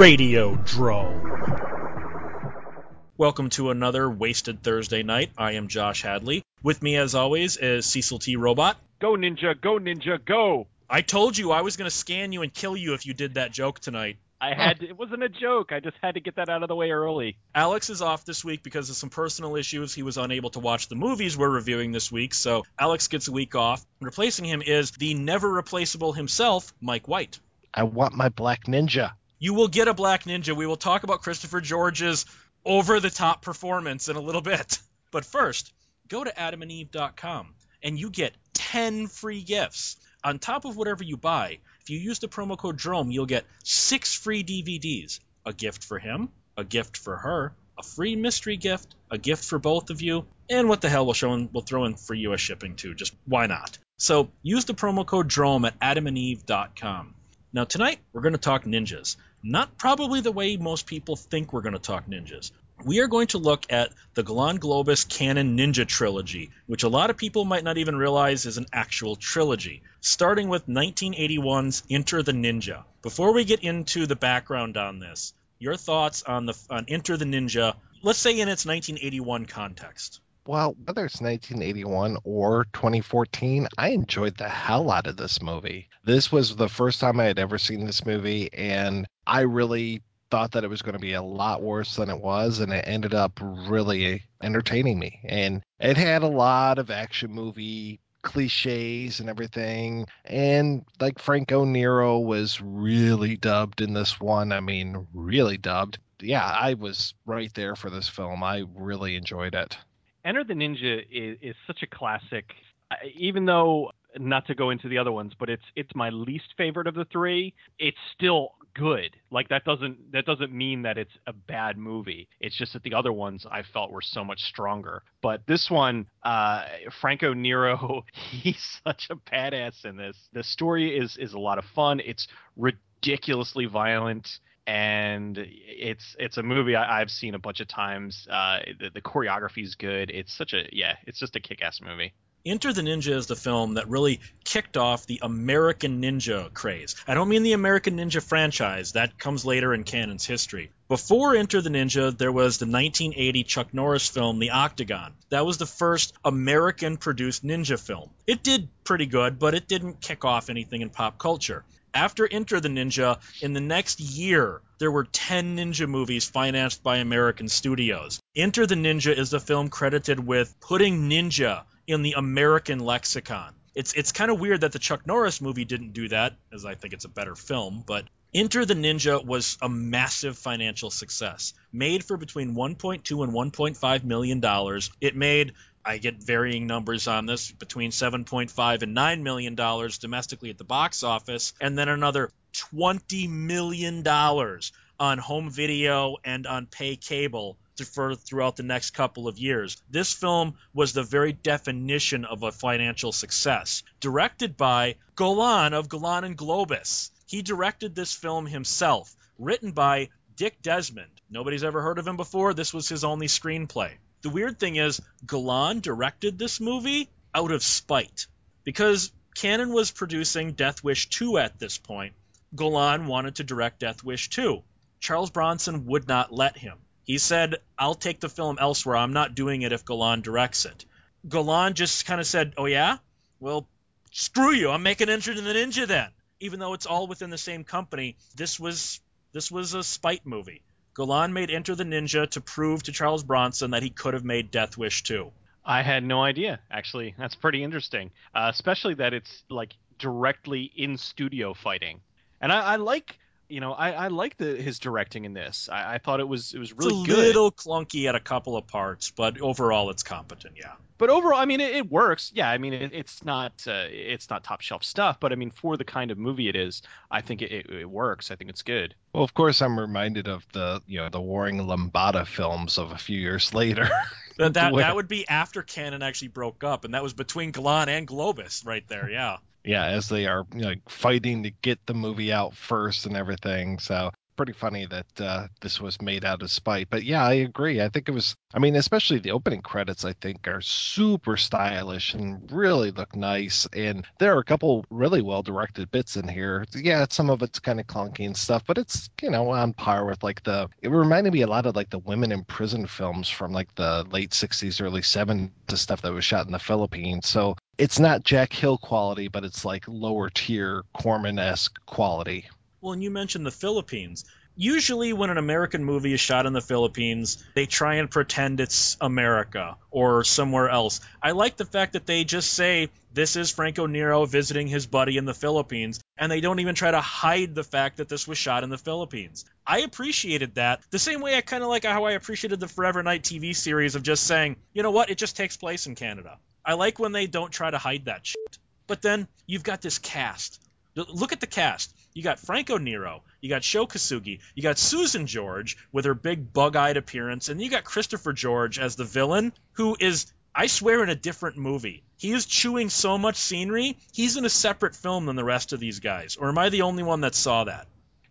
Radio Dromé. Welcome to another Wasted Thursday night. I am Josh Hadley. With me, as always, is Cecil T. Robot. Go ninja, go ninja, go! I told you I was going to scan you and kill you if you did that joke tonight. I had to, it wasn't a joke. I just had to get that out of the way early. Alex is off this week because of some personal issues. He was unable to watch the movies we're reviewing this week, so Alex gets a week off. Replacing him is the never replaceable himself, Mike White. I want my black ninja. You will get a black ninja. We will talk about Christopher George's over the top performance in a little bit. But first, go to adamandeve.com and you get 10 free gifts. On top of whatever you buy, if you use the promo code DROME, you'll get six free DVDs. A gift for him, a gift for her, a free mystery gift, a gift for both of you, and what the hell we'll show in, we'll throw in for US shipping too. Just why not? So use the promo code DROME at adamandeve.com. Now tonight we're going to talk ninjas. Not probably the way most people think we're going to talk ninjas. We are going to look at the Golan Globus Cannon Ninja Trilogy, which a lot of people might not even realize is an actual trilogy, starting with 1981's Enter the Ninja. Before we get into the background on this, your thoughts on the on Enter the Ninja, let's say in its 1981 context. Well, whether it's 1981 or 2014, I enjoyed the hell out of this movie. This was the first time I had ever seen this movie, and I really thought that it was going to be a lot worse than it was, and it ended up really entertaining me. And it had a lot of action movie cliches and everything. And like Franco Nero was really dubbed in this one. I mean, really dubbed. Yeah, I was right there for this film. I really enjoyed it. Enter the Ninja is, is such a classic. Even though not to go into the other ones, but it's it's my least favorite of the three. It's still good. Like that doesn't that doesn't mean that it's a bad movie. It's just that the other ones I felt were so much stronger. But this one, uh, Franco Nero, he's such a badass in this. The story is is a lot of fun. It's ridiculously violent and it's it's a movie I, have seen a bunch of times. Uh, the, the choreography is good. It's such a yeah, it's just a kick-ass movie. Enter the Ninja is the film that really kicked off the American Ninja craze. I don't mean the American Ninja franchise, that comes later in Cannon's history. Before Enter the Ninja, there was the 1980 Chuck Norris film, The Octagon. That was the first American produced ninja film. It did pretty good, but it didn't kick off anything in pop culture. After Enter the Ninja, in the next year, there were 10 ninja movies financed by American studios. Enter the Ninja is the film credited with putting ninja in the American lexicon. It's it's kind of weird that the Chuck Norris movie didn't do that, as I think it's a better film, but Enter the Ninja was a massive financial success. Made for between 1.2 and 1.5 million dollars. It made I get varying numbers on this between 7.5 and 9 million dollars domestically at the box office and then another 20 million dollars on home video and on pay cable for throughout the next couple of years. This film was the very definition of a financial success. Directed by Golan of Golan and Globus. He directed this film himself, written by Dick Desmond. Nobody's ever heard of him before. This was his only screenplay. The weird thing is, Golan directed this movie out of spite. Because Cannon was producing Death Wish 2 at this point, Golan wanted to direct Death Wish 2. Charles Bronson would not let him. He said, I'll take the film elsewhere. I'm not doing it if Golan directs it. Golan just kind of said, Oh, yeah? Well, screw you. I'm making Enter the Ninja then. Even though it's all within the same company, this was this was a spite movie. Golan made Enter the Ninja to prove to Charles Bronson that he could have made Death Wish too. I had no idea, actually. That's pretty interesting, uh, especially that it's like directly in studio fighting. And I, I like you know, I, I like the his directing in this. I, I thought it was it was It's really a good. little clunky at a couple of parts, but overall it's competent. Yeah. But overall, I mean, it, it works. Yeah, I mean, it, it's not uh, it's not top shelf stuff, but I mean, for the kind of movie it is, I think it, it, it works. I think it's good. Well, of course, I'm reminded of the you know the Warring Lambada films of a few years later. That that, that would be after Cannon actually broke up, and that was between Golan and Globus right there. Yeah. Yeah, as they are like fighting to get the movie out first and everything. So pretty funny that uh, this was made out of spite. But yeah, I agree. I think it was. I mean, especially the opening credits. I think are super stylish and really look nice. And there are a couple really well directed bits in here. Yeah, some of it's kind of clunky and stuff, but it's you know on par with like the. It reminded me a lot of like the women in prison films from like the late '60s, early '70s stuff that was shot in the Philippines. So it's not Jack Hill quality, but it's like lower tier Corman esque quality. Well, and you mentioned the Philippines. Usually, when an American movie is shot in the Philippines, they try and pretend it's America or somewhere else. I like the fact that they just say, This is Franco Nero visiting his buddy in the Philippines, and they don't even try to hide the fact that this was shot in the Philippines. I appreciated that. The same way I kind of like how I appreciated the Forever Knight TV series of just saying, You know what? It just takes place in Canada. I like when they don't try to hide that shit. But then you've got this cast. Look at the cast. You got Franco Nero, you got Sho Kosugi, you got Susan George with her big bug-eyed appearance, and you got Christopher George as the villain, who is, I swear, in a different movie. He is chewing so much scenery. He's in a separate film than the rest of these guys. Or am I the only one that saw that?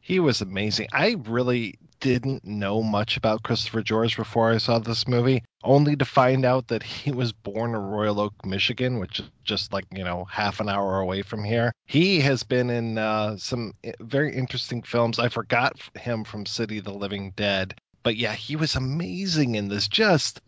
He was amazing. I really didn't know much about Christopher George before I saw this movie, only to find out that he was born in Royal Oak, Michigan, which is just like, you know, half an hour away from here. He has been in uh, some very interesting films. I forgot him from City of the Living Dead. But yeah, he was amazing in this. Just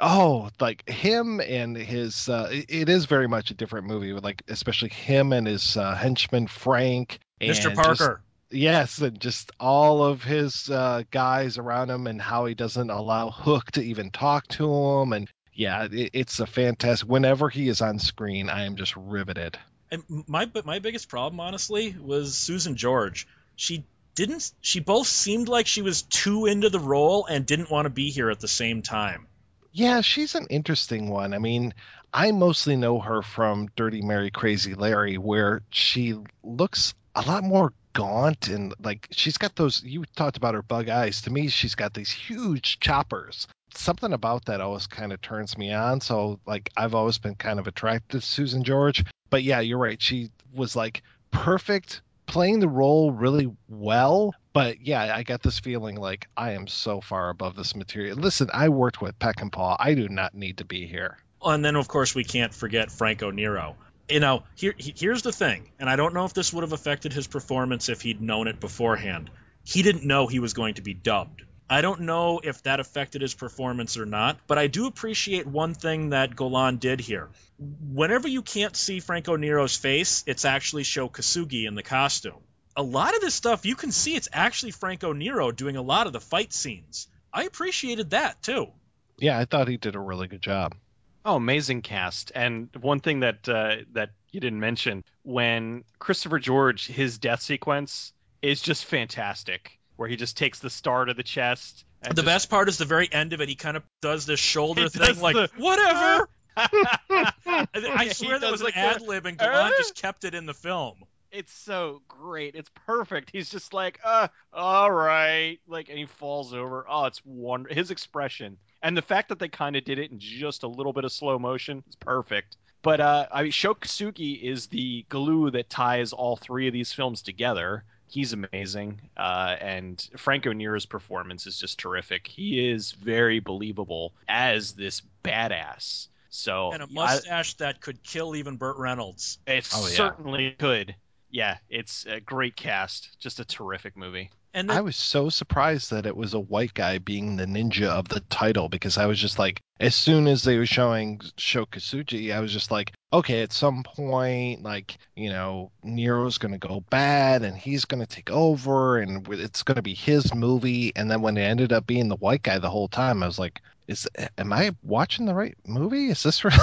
oh like him and his uh it is very much a different movie with like especially him and his uh, henchman frank and Mr. Parker. Yes, and just all of his uh, guys around him, and how he doesn't allow Hook to even talk to him, and yeah, it, it's a fantastic. Whenever he is on screen, I am just riveted. And my my biggest problem, honestly, was Susan George. She didn't. She both seemed like she was too into the role and didn't want to be here at the same time. Yeah, she's an interesting one. I mean, I mostly know her from Dirty Mary Crazy Larry, where she looks a lot more gaunt and like she's got those. You talked about her bug eyes. To me, she's got these huge choppers. Something about that always kind of turns me on. So, like, I've always been kind of attracted to Susan George. But yeah, you're right. She was like perfect, playing the role really well. But yeah, I got this feeling like I am so far above this material. Listen, I worked with Peckinpah. I do not need to be here. And then, of course, we can't forget Franco Nero. You know, here here's the thing, and I don't know if this would have affected his performance if he'd known it beforehand. He didn't know he was going to be dubbed. I don't know if that affected his performance or not, but I do appreciate one thing that Golan did here. Whenever you can't see Franco Nero's face, it's actually Sho Kosugi in the costume. A lot of this stuff you can see it's actually Franco Nero doing a lot of the fight scenes. I appreciated that too. Yeah, I thought he did a really good job. Oh, amazing cast! And one thing that uh, that you didn't mention when Christopher George, his death sequence is just fantastic, where he just takes the star to the chest. And The just- best part is the very end of it. He kind of does this shoulder He thing, like the- whatever. I, I swear that was an like the- ad lib, and Golan Uh? just kept it in the film. It's so great. It's perfect. He's just like, uh, all right, like, and he falls over. Oh, it's wonder. His expression and the fact that they kind of did it in just a little bit of slow motion is perfect. But uh, I mean, Sho Kosugi is the glue that ties all three of these films together. He's amazing, uh, and Franco Nero's performance is just terrific. He is very believable as this badass. So And a mustache that could kill even Burt Reynolds. it Oh, yeah. certainly could. Yeah, it's a great cast. Just a terrific movie. And I was so surprised that it was a white guy being the ninja of the title because I was just like, as soon as they were showing Sho Kosugi, I was just like, okay, at some point, like, you know, Nero's going to go bad and he's going to take over and it's going to be his movie. And then when it ended up being the white guy the whole time, I was like, is am I watching the right movie? Is this really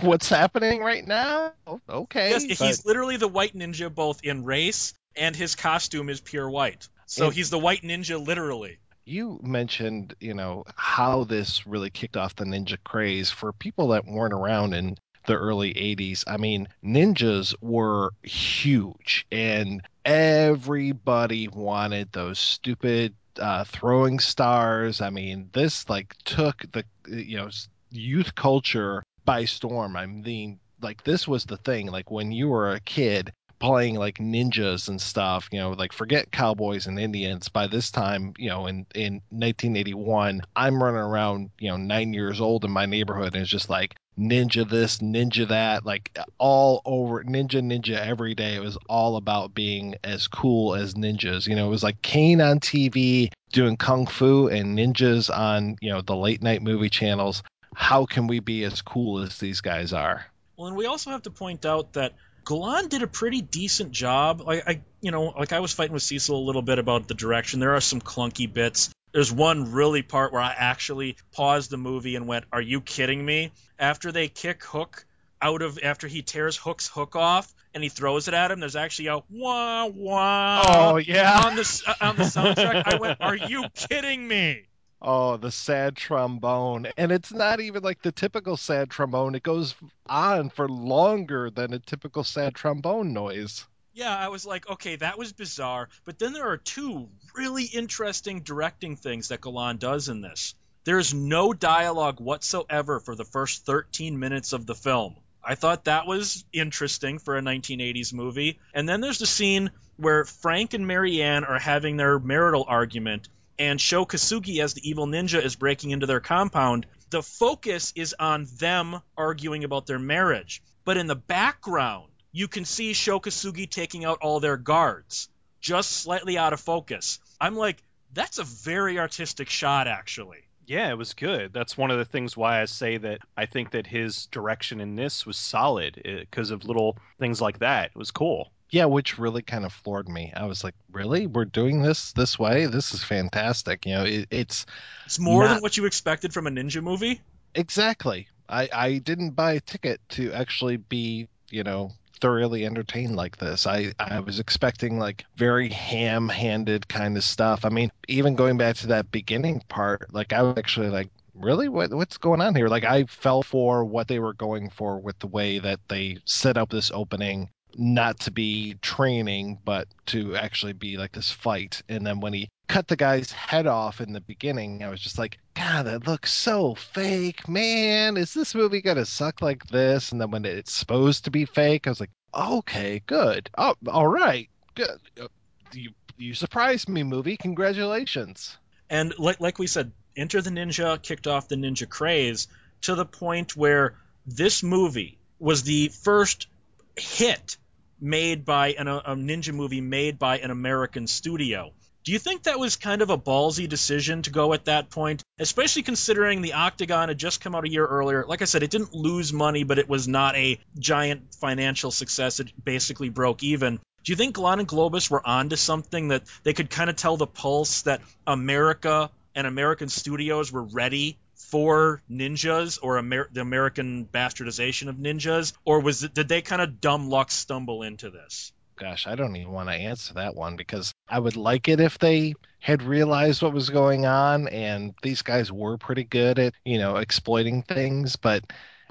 what's happening right now? Okay. yes, but- he's literally the white ninja both in race and his costume is pure white. So he's the white ninja, literally. you mentioned, you know, how this really kicked off the ninja craze for people that weren't around in the early 80s. I mean, ninjas were huge and everybody wanted those stupid uh, throwing stars. I mean, this like took the you know youth culture by storm. I mean, like this was the thing. Like when you were a kid, playing like ninjas and stuff you know like forget cowboys and indians. By this time you know in in 1981 i'm running around you know nine years old in my neighborhood and it's just like ninja this ninja that like all over ninja ninja every day. It was all about being as cool as ninjas you know. It was like Caine on tv doing kung fu and ninjas on you know the late night movie channels. How can we be as cool as these guys are? Well, and we also have to point out that Golan did a pretty decent job. Like I, you know, like I was fighting with Cecil a little bit about the direction. There are some clunky bits. There's one really part where I actually paused the movie and went, "Are you kidding me?" After they kick Hook out of after he tears Hook's hook off and he throws it at him, there's actually a wah wah Oh yeah on the uh, on the soundtrack. I went, "Are you kidding me?" Oh, the sad trombone. And it's not even like the typical sad trombone. It goes on for longer than a typical sad trombone noise. Yeah, I was like, okay, that was bizarre. But then there are two really interesting directing things that Golan does in this. There is no dialogue whatsoever for the first 13 minutes of the film. I thought that was interesting for a 1980s movie. And then there's the scene where Frank and Marianne are having their marital argument, and Sho Kosugi, as the evil ninja, is breaking into their compound. The focus is on them arguing about their marriage. But in the background, you can see Sho Kosugi taking out all their guards, just slightly out of focus. I'm like, that's a very artistic shot, actually. Yeah, it was good. That's one of the things why I say that I think that his direction in this was solid eh, because of little things like that. It was cool. Yeah, which really kind of floored me. I was like, really? We're doing this this way? This is fantastic. You know, it, it's It's more than what you expected from a ninja movie. exactly. I, I didn't buy a ticket to actually be, you know, thoroughly entertained like this. I, I was expecting like very ham handed kind of stuff. I mean, even going back to that beginning part, like I was actually like, really? What what's going on here? Like I fell for what they were going for with the way that they set up this opening not to be training, but to actually be like this fight. And then when he cut the guy's head off in the beginning, I was just like, God, that looks so fake, man. Is this movie gonna suck like this? And then when it's supposed to be fake, I was like, okay, good. Oh, all right, good. Uh, You you surprised me, movie. Congratulations. And like, like we said, Enter the Ninja kicked off the ninja craze to the point where this movie was the first hit made by an, a ninja movie made by an American studio. Do you think that was kind of a ballsy decision to go at that point, especially considering the Octagon had just come out a year earlier? Like I said, it didn't lose money, but it was not a giant financial success. It basically broke even. Do you think Golan and Globus were onto something that they could kind of tell the pulse that America and American studios were ready for ninjas or Amer- the American bastardization of ninjas, or was it, did they kind of dumb luck stumble into this? Gosh, I don't even want to answer that one because I would like it if they had realized what was going on and these guys were pretty good at, you know, exploiting things, but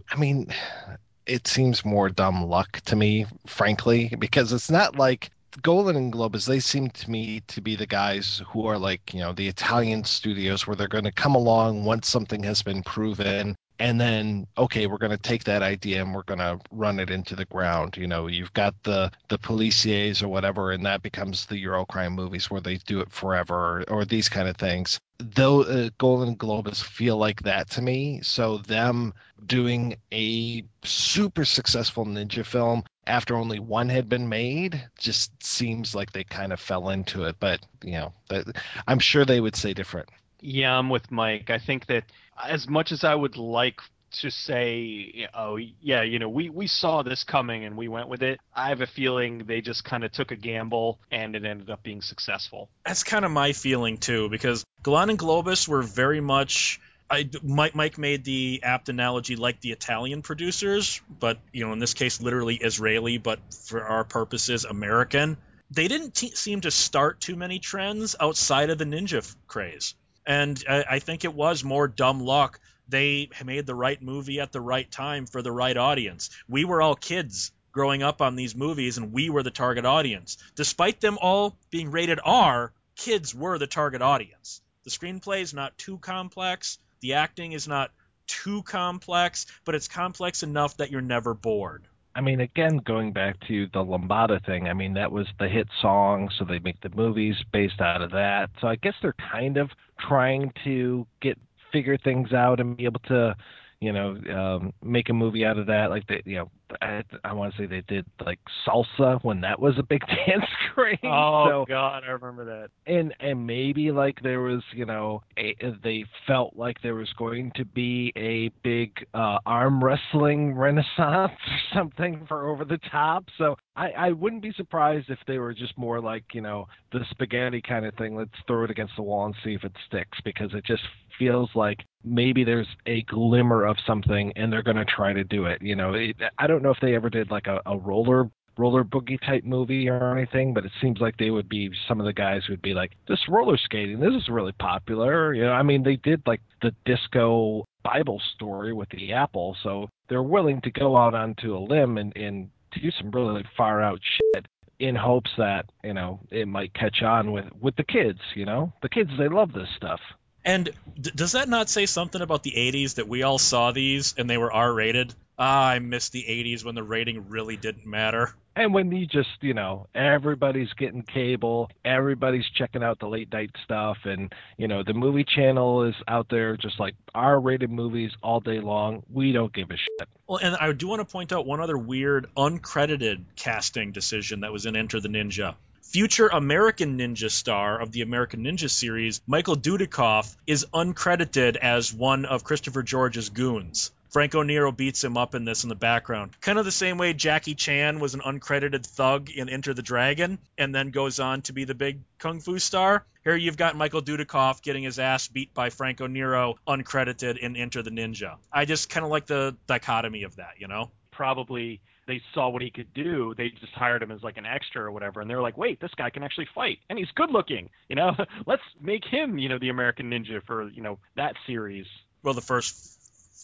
I mean, it seems more dumb luck to me, frankly, because it's not like Golan and Globus, they seem to me to be the guys who are like, you know, the Italian studios where they're going to come along once something has been proven and then okay we're going to take that idea and we're going to run it into the ground. You know you've got the the policiers or whatever and that becomes the eurocrime movies where they do it forever or, or these kind of things. Though uh, Golan Globus feel like that to me so them doing a super successful ninja film after only one had been made just seems like they kind of fell into it but you know i'm sure they would say different. Yeah, I'm with Mike. I think that as much as I would like to say, oh yeah, you know, we we saw this coming and we went with it. I have a feeling they just kind of took a gamble and it ended up being successful. That's kind of my feeling too, because Golan and Globus were very much. I, Mike, Mike made the apt analogy like the Italian producers, but you know, in this case, literally Israeli, but for our purposes, American. they didn't seem to start too many trends outside of the ninja f- craze. And I, I think it was more dumb luck. They made the right movie at the right time for the right audience. We were all kids growing up on these movies, and we were the target audience. Despite them all being rated R, kids were the target audience. The screenplay is not too complex. The acting is not too complex, but it's complex enough that you're never bored. I mean, again, going back to the Lambada thing, I mean, that was the hit song, so they make the movies based out of that. So I guess they're kind of trying to get figure things out and be able to, you know, um, make a movie out of that. Like they, you know, I, I want to say they did like salsa when that was a big dance craze. Oh so, God, I remember that. and and maybe like there was you know a, they felt like there was going to be a big uh, arm wrestling renaissance or something for over the top so I, I wouldn't be surprised if they were just more like you know the spaghetti kind of thing let's throw it against the wall and see if it sticks because it just feels like maybe there's a glimmer of something and they're going to try to do it you know it, i don't know if they ever did like a, a roller roller boogie type movie or anything, but it seems like they would be some of the guys would be like, this roller skating, this is really popular. You know, I mean, they did like the disco Bible story with the apple, so they're willing to go out onto a limb and, and do some really far out shit in hopes that, you know, it might catch on with, with the kids, you know? The kids, they love this stuff. And d- does that not say something about the 80s that we all saw these and they were R rated? Ah, I miss the 80s when the rating really didn't matter. And when you just, you know, everybody's getting cable, everybody's checking out the late night stuff, and, you know, the movie channel is out there just like R rated movies all day long. We don't give a shit. Well, and I do want to point out one other weird, uncredited casting decision that was in Enter the Ninja. Future American Ninja star of the American Ninja series, Michael Dudikoff, is uncredited as one of Christopher George's goons. Franco Nero beats him up in this in the background. Kind of the same way Jackie Chan was an uncredited thug in Enter the Dragon and then goes on to be the big kung fu star. Here you've got Michael Dudikoff getting his ass beat by Franco Nero uncredited in Enter the Ninja. I just kind of like the dichotomy of that, you know? Probably they saw what he could do. They just hired him as like an extra or whatever, and they were like, "Wait, this guy can actually fight, and he's good looking. You know, let's make him, you know, the American Ninja for you know that series." Well, the first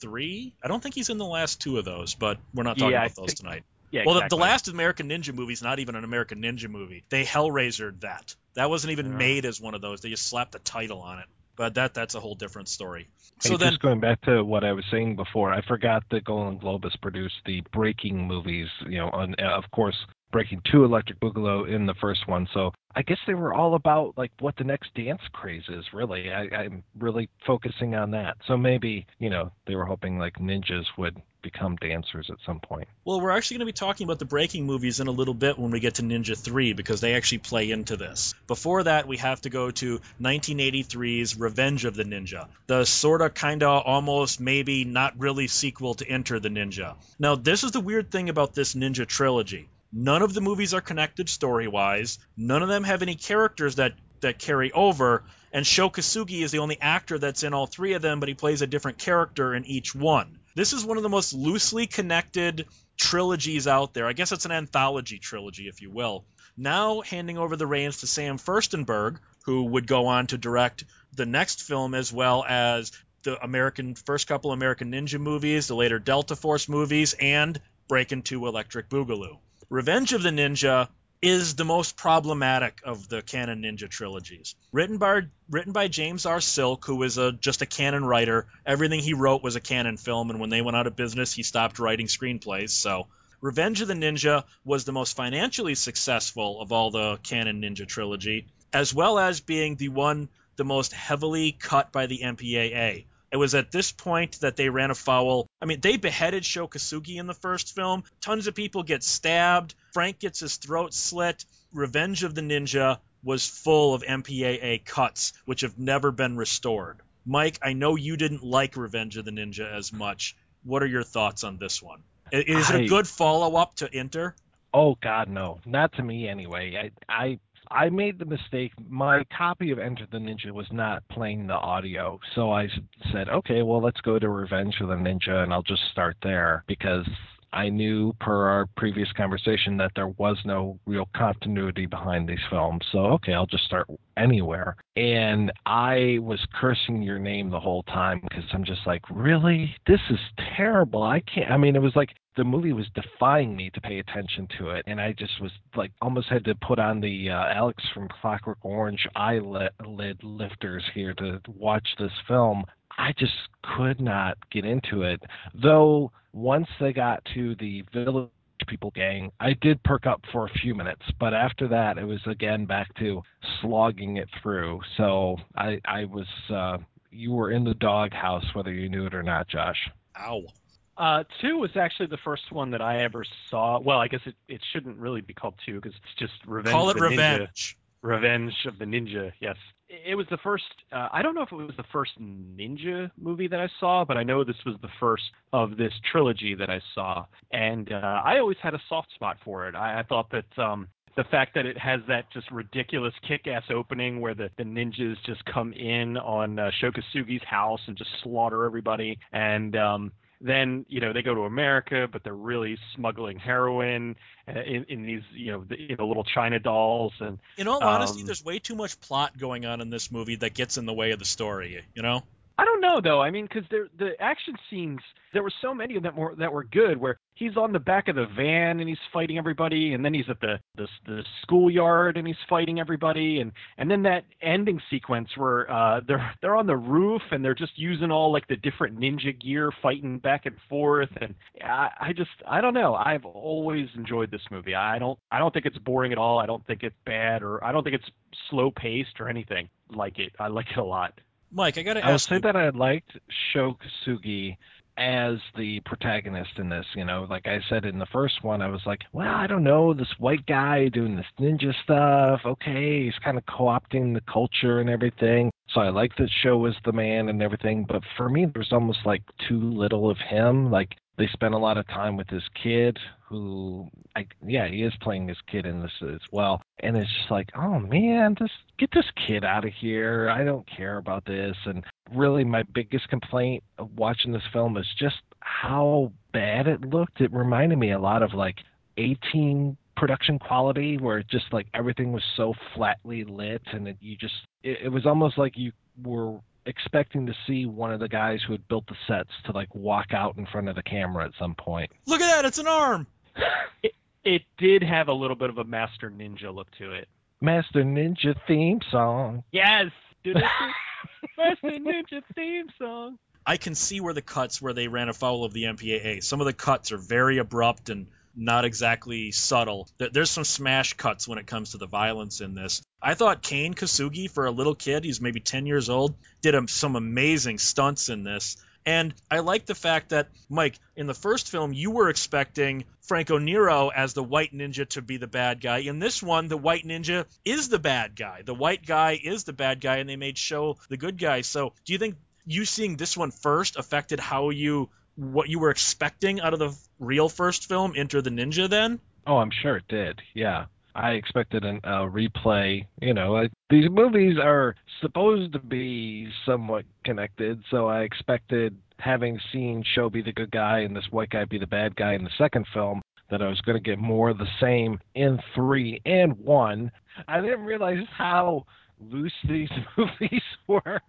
three? I don't think he's in the last two of those, but we're not talking Yeah, about those think- tonight. Yeah, well, the, the last American Ninja movie is not even an American Ninja movie. They Hellraisered that. That wasn't even Yeah. made as one of those. They just slapped the title on it. But that that's a whole different story. Hey, So then, just going back to what I was saying before, I forgot that Golan Globus produced the Breakin' movies. You know, uh, of course, Breakin' Two, Electric Boogaloo in the first one. So I guess they were all about like what the next dance craze is. Really, I, I'm really focusing on that. So maybe you know they were hoping like ninjas would become dancers at some point. well, we're actually going to be talking about the Breakin' movies in a little bit when we get to Ninja 3 because they actually play into this. Before that, we have to go to 1983's Revenge of the Ninja, the sort of, kind of, almost, maybe not really sequel to Enter the Ninja. Now, this is the weird thing about this Ninja trilogy. None of the movies are connected story wise. None of them have any characters that, that carry over. And Sho Kosugi is the only actor that's in all three of them, but he plays a different character in each one. This is one of the most loosely connected trilogies out there. I guess it's an anthology trilogy, if you will. Now handing over the reins to Sam Firstenberg, who would go on to direct the next film as well as the American first couple American Ninja movies, the later Delta Force movies, and Breakin' 2 Electric Boogaloo. Revenge of the Ninja is the most problematic of the Cannon ninja trilogies. Written by written by James R. Silk, who was a just a Cannon writer. Everything he wrote was a Cannon film, and when they went out of business, he stopped writing screenplays. So, Revenge of the Ninja was the most financially successful of all the Cannon ninja trilogy, as well as being the one the most heavily cut by the MPAA. It was at this point that they ran afoul. I mean, they beheaded Sho Kosugi in the first film. Tons of people get stabbed. Frank gets his throat slit. Revenge of the Ninja was full of MPAA cuts, which have never been restored. Mike, I know you didn't like Revenge of the Ninja as much. What are your thoughts on this one? Is it a good follow up to Enter? Oh God, no, not to me anyway. I I I made the mistake. My copy of Enter the Ninja was not playing the audio, so I said, okay, well let's go to Revenge of the Ninja, and I'll just start there because I knew per our previous conversation that there was no real continuity behind these films. So, okay, I'll just start anywhere. And I was cursing your name the whole time because I'm just like, really? This is terrible. I can't. I mean, it was like the movie was defying me to pay attention to it, and I just was like almost had to put on the uh, Alex from Clockwork Orange eyelid lifters here to watch this film. I just could not get into it. Though once they got to the village people gang, I did perk up for a few minutes, but after that, it was again back to slogging it through. So I, I was, uh, you were in the doghouse whether you knew it or not, Josh. Ow. Uh, two was actually the first one that I ever saw. Well, I guess it, it shouldn't really be called two because it's just Revenge. Call it Revenge. Ninja. Revenge of the Ninja. Yes, it was the first. Uh, I don't know if it was the first ninja movie that I saw, but I know this was the first of this trilogy that I saw, and uh, I always had a soft spot for it. I, I thought that um, the fact that it has that just ridiculous kick-ass opening where the, the ninjas just come in on uh, Sho Kosugi's house and just slaughter everybody, and um, then you know they go to America, but they're really smuggling heroin uh, in, in these you know the, know little China dolls and. In all honesty, um, there's way too much plot going on in this movie that gets in the way of the story. You know. I don't know though. I mean, because the action scenes, there were so many of them were, that were good. Where he's on the back of the van and he's fighting everybody, and then he's at the the, the schoolyard and he's fighting everybody, and and then that ending sequence where uh, they're they're on the roof and they're just using all like the different ninja gear, fighting back and forth, and I, I just I don't know. I've always enjoyed this movie. I don't I don't think it's boring at all. I don't think it's bad or I don't think it's slow paced or anything like it. I like it a lot. Mike, I got to ask. I would say you. that I liked Sho Kosugi as the protagonist in this. You know, like I said in the first one, I was like, well, I don't know, this white guy doing this ninja stuff. Okay, he's kind of co-opting the culture and everything. So I like that Sho was the man and everything. But for me, there's almost like too little of him. Like they spent a lot of time with his kid who I yeah, he is playing this kid in this as well. And it's just like, oh man, just get this kid out of here. I don't care about this. And really my biggest complaint of watching this film is just how bad it looked. It reminded me a lot of like 18 production quality where just like everything was so flatly lit and it, you just it, it was almost like you were expecting to see one of the guys who had built the sets to like walk out in front of the camera at some point. Look at that, it's an arm. It, it did have a little bit of a Master Ninja look to it. Master Ninja theme song. Yes. Master Ninja theme song. I can see where the cuts where they ran afoul of the MPAA. Some of the cuts are very abrupt and not exactly subtle. There's some smash cuts when it comes to the violence in this. I thought Kane Kosugi, for a little kid, he's maybe 10 years old, did um, some amazing stunts in this. And I like the fact that, Mike, in the first film, you were expecting Franco Nero as the white ninja to be the bad guy. In this one, the white ninja is the bad guy. The white guy is the bad guy, and they made Sho the good guy. So do you think you seeing this one first affected how you what you were expecting out of the real first film, Enter the Ninja, then? Oh, I'm sure it did. Yeah. I expected a uh, replay. You know, like, these movies are supposed to be somewhat connected, so I expected having seen Sho be the good guy and this white guy be the bad guy in the second film that I was going to get more of the same in three and one. I didn't realize how loose these movies were.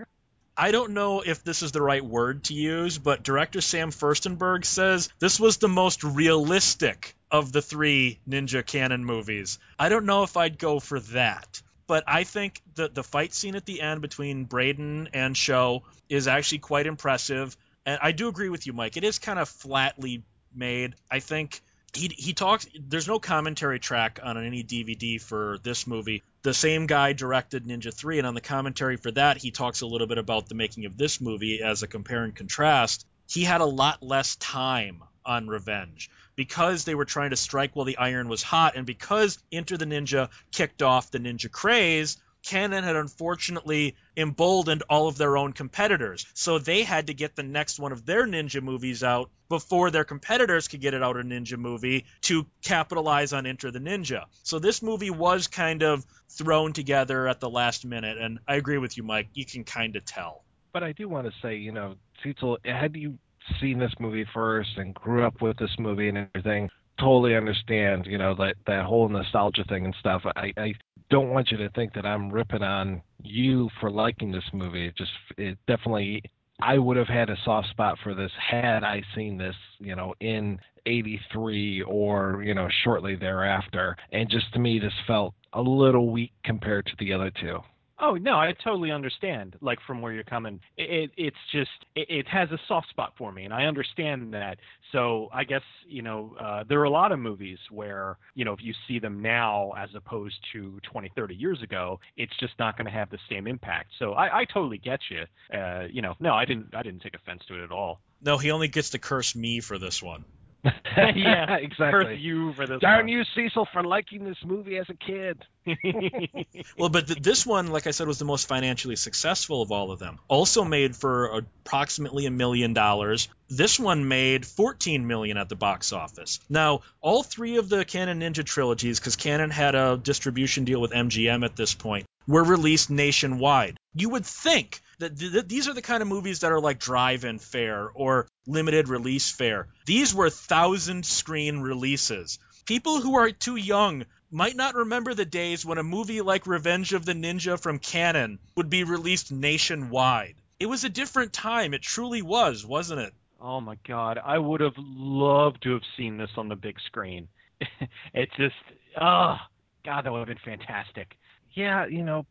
I don't know if this is the right word to use, but director Sam Firstenberg says this was the most realistic of the three Ninja Cannon movies. I don't know if I'd go for that. But I think the the fight scene at the end between Braden and Sho is actually quite impressive. And I do agree with you, Mike. It is kind of flatly made. I think he he talks. There's no commentary track on any DVD for this movie. The same guy directed Ninja Three, and on the commentary for that, he talks a little bit about the making of this movie as a compare and contrast. He had a lot less time on Revenge because they were trying to strike while the iron was hot, and because Enter the Ninja kicked off the ninja craze. Cannon had unfortunately emboldened all of their own competitors. So they had to get the next one of their ninja movies out before their competitors could get it out a ninja movie to capitalize on Enter the Ninja. So this movie was kind of thrown together at the last minute, and I agree with you, Mike. You can kind of tell. But I do want to say, you know, Cecil, had you seen this movie first and grew up with this movie and everything, totally understand, you know, that that whole nostalgia thing and stuff. I, I don't want you to think that I'm ripping on you for liking this movie. It just it definitely I would have had a soft spot for this had I seen this, you know, in 83 or, you know, shortly thereafter. And just to me this felt a little weak compared to the other two. Oh no, I totally understand. Like from where you're coming, it, it's just it, it, has a soft spot for me, and I understand that. So I guess you know uh, there are a lot of movies where you know if you see them now as opposed to 20, 30 years ago, it's just not going to have the same impact. So I, I totally get you. Uh, you know, no, I didn't. I didn't take offense to it at all. No, he only gets to curse me for this one. yeah, exactly. Curse you for this. Darn one. you, Cecil, for liking this movie as a kid. well, but th- this one, like I said, was the most financially successful of all of them. Also made for approximately a million dollars. This one made 14 million at the box office. Now, all three of the Cannon Ninja trilogies, because Cannon had a distribution deal with MGM at this point, were released nationwide. You would think that th- these are the kind of movies that are like drive-in fare or limited release fare. These were thousand screen releases. People who are too young might not remember the days when a movie like Revenge of the Ninja from Cannon would be released nationwide. It was a different time. It truly was, wasn't it? Oh my god, I would have loved to have seen this on the big screen. it just, oh, god, that would have been fantastic yeah, you know,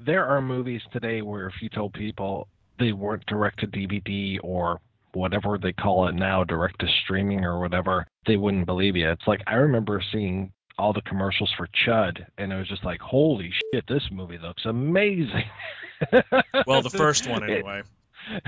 there are movies today where if you told people they weren't direct to DVD or whatever they call it now, direct to streaming or whatever, they wouldn't believe you. It's like I remember seeing all the commercials for Chud, and it was just like, holy shit, this movie looks amazing. well, the first one anyway.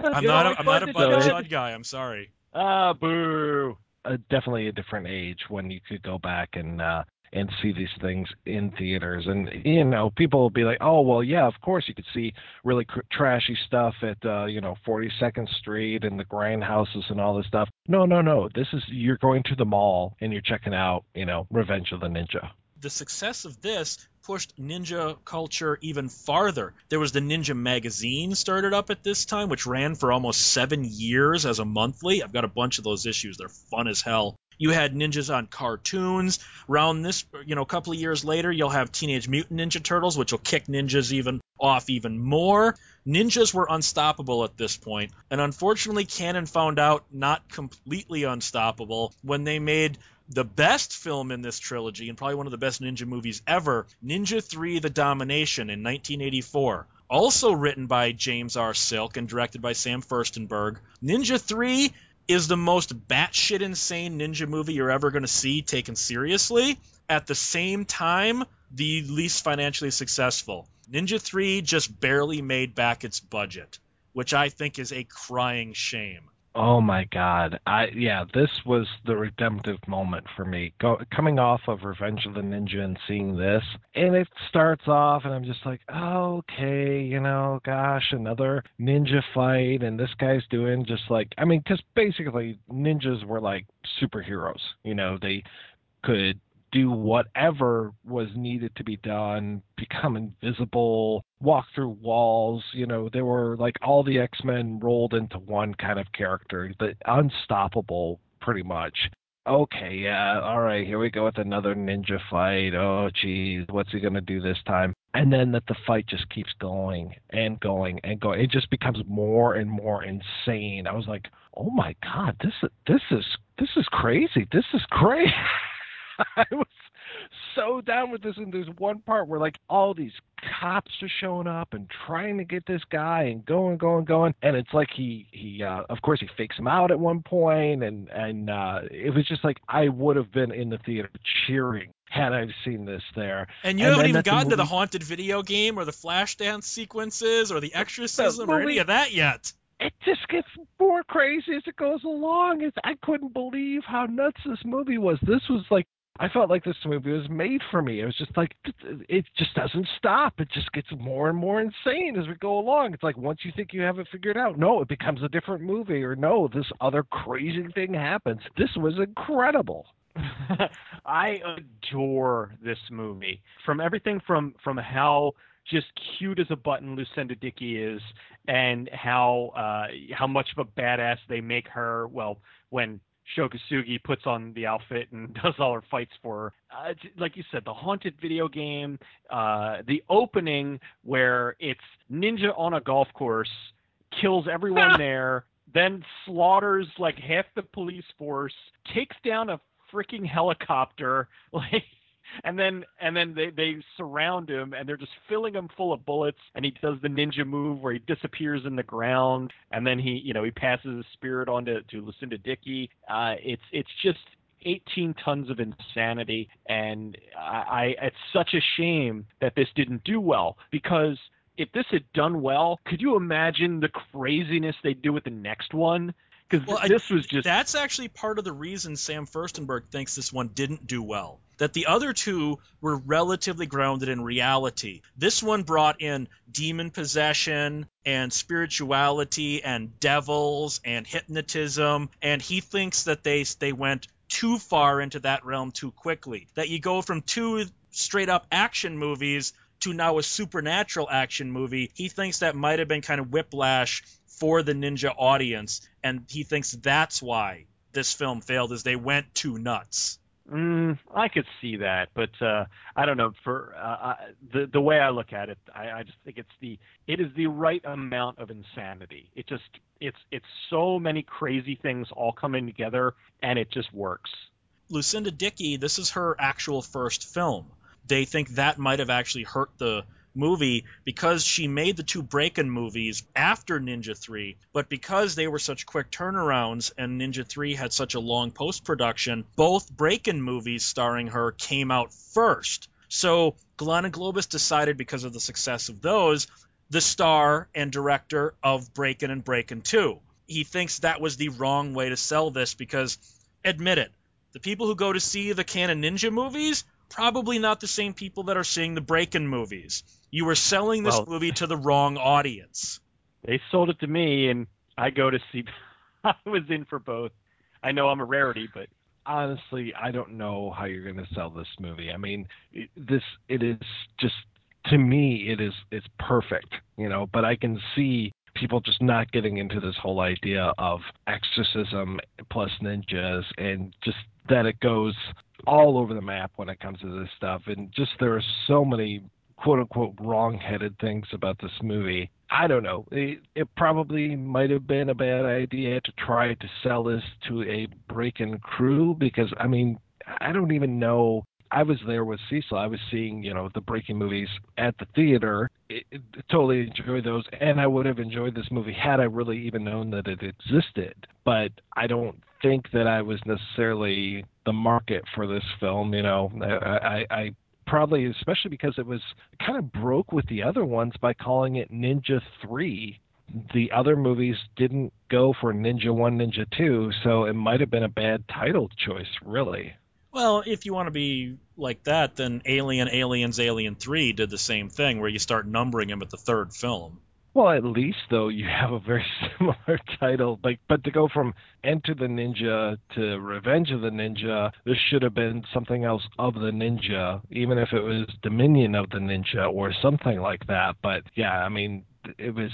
I'm not. A, I'm not a Buddy Chud guy. I'm sorry. Ah, boo. Uh, definitely a different age when you could go back and uh, and see these things in theaters. And you know, people will be like, "Oh, well, yeah, of course you could see really cr- trashy stuff at uh, you know 42nd Street and the grindhouses and all this stuff." No, no, no. This is you're going to the mall and you're checking out, you know, Revenge of the Ninja. The success of this pushed ninja culture even farther. There was the Ninja magazine started up at this time, which ran for almost seven years as a monthly. I've got a bunch of those issues. They're fun as hell. You had ninjas on cartoons. Around this, you know, a couple of years later, you'll have Teenage Mutant Ninja Turtles, which will kick ninjas even off even more. Ninjas were unstoppable at this point, and unfortunately, Cannon found out not completely unstoppable when they made the best film in this trilogy and probably one of the best ninja movies ever, Ninja 3: The Domination in 1984 also written by James R. Silk and directed by Sam Firstenberg. Ninja 3 is the most batshit insane ninja movie you're ever going to see taken seriously. At the same time, the least financially successful. Ninja 3 just barely made back its budget, which I think is a crying shame. Oh my God! I yeah, this was the redemptive moment for me. Go, coming off of Revenge of the Ninja and seeing this, and it starts off, and I'm just like, oh, okay, you know, gosh, another ninja fight, and this guy's doing just like, I mean, because basically ninjas were like superheroes. You know, they could do whatever was needed to be done, become invisible, walk through walls. You know, there were like all the X Men rolled into one kind of character, the unstoppable, pretty much. Okay, yeah, all right, here we go with another ninja fight. Oh, geez, what's he gonna do this time? And then that the fight just keeps going and going and going. It just becomes more and more insane. I was like, oh my god, this this is this is crazy. This is crazy. I was so down with this. And there's one part where like all these cops are showing up and trying to get this guy and going, going, going. And it's like he he uh, of course he fakes him out at one point, and and uh, it was just like I would have been in the theater cheering had I seen this there. And you and haven't even gotten movie... to the haunted video game or the flash dance sequences or the exorcism movie... or any of that yet it just gets more crazy as it goes along. It's, I couldn't believe how nuts this movie was. This was like I felt like this movie was made for me. It was just like it just doesn't stop. It just gets more and more insane as we go along. It's like once you think you have it figured out, no, it becomes a different movie, or no, this other crazy thing happens. This was incredible. I adore this movie. From everything from from how just cute as a button Lucinda Dickey is, and how uh, how much of a badass they make her. Well, when Sho Kosugi puts on the outfit and does all her fights for her. Uh, like you said, the haunted video game, uh, the opening where it's ninja on a golf course, kills everyone there, then slaughters like half the police force, takes down a freaking helicopter, like and then and then they they surround him and they're just filling him full of bullets and he does the ninja move where he disappears in the ground and then he you know he passes his spirit on to, to Lucinda Dickey. Uh, it's it's just 18 tons of insanity and I, I it's such a shame that this didn't do well because if this had done well, could you imagine the craziness they'd do with the next one? Because well, this was just that's actually part of the reason Sam Firstenberg thinks this one didn't do well. That the other two were relatively grounded in reality. This one brought in demon possession and spirituality and devils and hypnotism, and he thinks that they they went too far into that realm too quickly. That you go from two straight up action movies to now a supernatural action movie. He thinks that might have been kind of whiplash for the ninja audience, and he thinks that's why this film failed, is they went too nuts. Mm, I could see that, but uh, I don't know. For uh, the the way I look at it, I, I just think it's the it is the right amount of insanity. It just it's it's so many crazy things all coming together, and it just works. Lucinda Dickey, this is her actual first film. They think that might have actually hurt the movie because she made the two Breakin' movies after Ninja 3, but because they were such quick turnarounds and Ninja 3 had such a long post production, both Breakin' movies starring her came out first. So and Globus decided because of the success of those, the star and director of Breakin' and Breakin' 2. He thinks that was the wrong way to sell this because, admit it, the people who go to see the Cannon Ninja movies probably not the same people that are seeing the Breakin' movies. You were selling this well, movie to the wrong audience. They sold it to me, and I go to see. I was in for both. I know I'm a rarity, but honestly, I don't know how you're going to sell this movie. I mean, this it is just to me it is it's perfect, you know. But I can see people just not getting into this whole idea of exorcism plus ninjas and just that it goes all over the map when it comes to this stuff. And just there are so many quote unquote wrong headed things about this movie. I don't know. It, it probably might have been a bad idea to try to sell this to a Breakin' crew because, I mean, I don't even know I was there with Cecil. I was seeing, you know, the Breakin' movies at the theater. It, it, totally enjoyed those, and I would have enjoyed this movie had I really even known that it existed. But I don't think that I was necessarily the market for this film. You know, I, I, I probably, especially because it was kind of broke with the other ones by calling it Ninja Three. The other movies didn't go for Ninja One, Ninja Two, so it might have been a bad title choice, really. Well, if you want to be like that, then Alien, Aliens, Alien 3 did the same thing where you start numbering them at the third film. Well, at least though you have a very similar title, like but to go from Enter the Ninja to Revenge of the Ninja, this should have been something else of the Ninja, even if it was Dominion of the Ninja or something like that. But yeah, I mean, it was.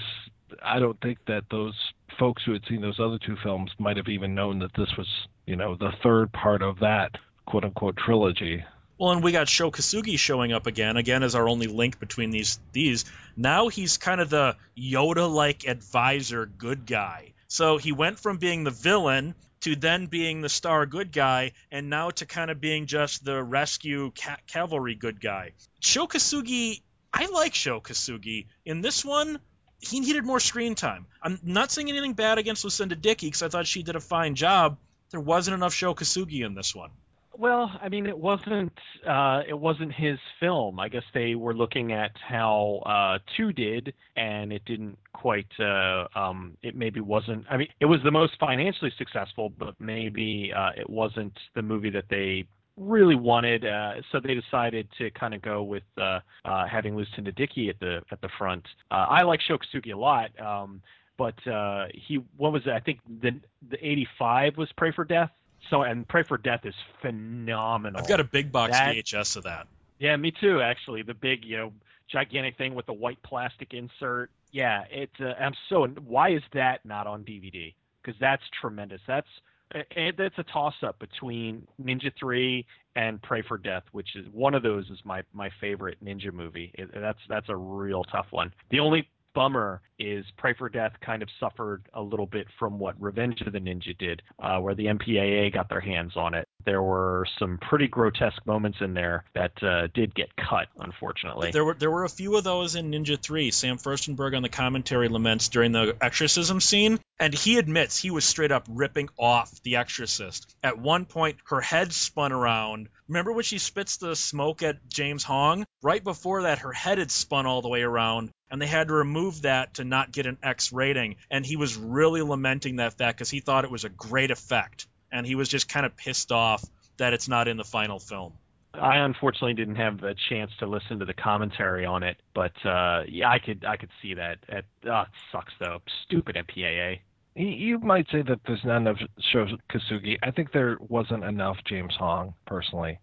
I don't think that those folks who had seen those other two films might have even known that this was, you know, the third part of that quote unquote trilogy. Well, and we got Sho Kosugi showing up again, again as our only link between these these. Now he's kind of the Yoda-like advisor good guy. So he went from being the villain to then being the star good guy, and now to kind of being just the rescue ca- cavalry good guy. Sho Kosugi, I like Sho Kosugi. In this one, he needed more screen time. I'm not saying anything bad against Lucinda Dickey because I thought she did a fine job. There wasn't enough Sho Kosugi in this one. Well, I mean, it wasn't uh, it wasn't his film. I guess they were looking at how uh, two did, and it didn't quite. Uh, um, it maybe wasn't. I mean, it was the most financially successful, but maybe uh, it wasn't the movie that they really wanted. Uh, so they decided to kind of go with uh, uh, having Lucinda Dickey at the at the front. Uh, I like Sho Kosugi a lot. Um, but uh, he, what was it? I think the the '85 was Pray for Death so and Pray for Death is phenomenal. I've got a big box that, VHS of that. Yeah, me too. Actually, the big you know gigantic thing with the white plastic insert. Yeah, it's. Uh, I'm so. Why is that not on DVD? Because that's tremendous. That's it, it's a toss up between Ninja Three and Pray for Death, which is one of those is my my favorite ninja movie. It, that's that's a real tough one. The only bummer is Pray for Death kind of suffered a little bit from what Revenge of the Ninja did, uh, where the MPAA got their hands on it. There were some pretty grotesque moments in there that uh, did get cut, unfortunately. There were there were a few of those in Ninja 3. Sam Firstenberg on the commentary laments during the exorcism scene, and he admits he was straight up ripping off the exorcist. At one point, her head spun around. Remember when she spits the smoke at James Hong? Right before that, her head had spun all the way around, and they had to remove that to not get an X rating. And he was really lamenting that fact because he thought it was a great effect, and he was just kind of pissed off that it's not in the final film. I unfortunately didn't have a chance to listen to the commentary on it, but uh, yeah, I could I could see that. It, oh, it sucks though. Stupid MPAA. You might say that there's not enough Sho Kosugi. I think there wasn't enough James Hong, personally.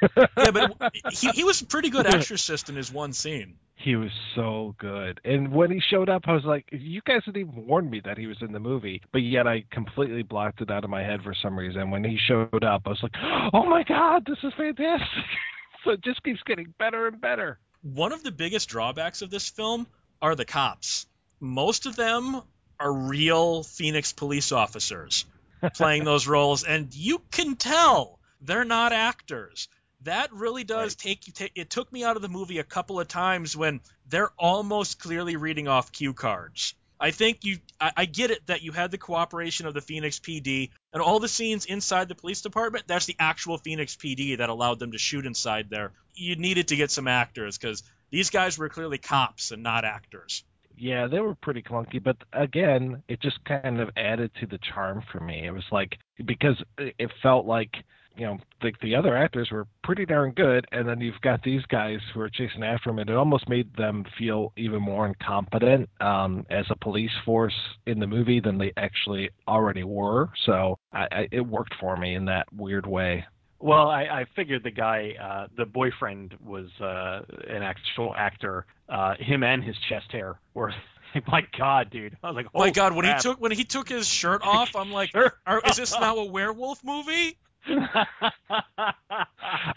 yeah, but he, he was a pretty good exorcist in his one scene. He was so good. And when he showed up, I was like, you guys didn't even warn me that he was in the movie, but yet I completely blocked it out of my head for some reason. When he showed up, I was like, oh my God, this is fantastic. so it just keeps getting better and better. One of the biggest drawbacks of this film are the cops. Most of them are real Phoenix police officers playing those roles, and you can tell they're not actors that really does right. take you. T- it took me out of the movie a couple of times when they're almost clearly reading off cue cards. I think you. I, I, get it that you had the cooperation of the Phoenix PD and all the scenes inside the police department. That's the actual Phoenix PD that allowed them to shoot inside there. You needed to get some actors because these guys were clearly cops and not actors. Yeah, they were pretty clunky, but again, it just kind of added to the charm for me. It was like because it felt like you know the the other actors were pretty darn good, and then you've got these guys who are chasing after him, and it almost made them feel even more incompetent um, as a police force in the movie than they actually already were. So I, I, it worked for me in that weird way. Well, I, I figured the guy, uh, the boyfriend, was uh, an actual actor. Uh, him and his chest hair were my God, dude! I was like, oh my God, crap. when he took when he took his shirt off, I'm like, are, is this now a werewolf movie?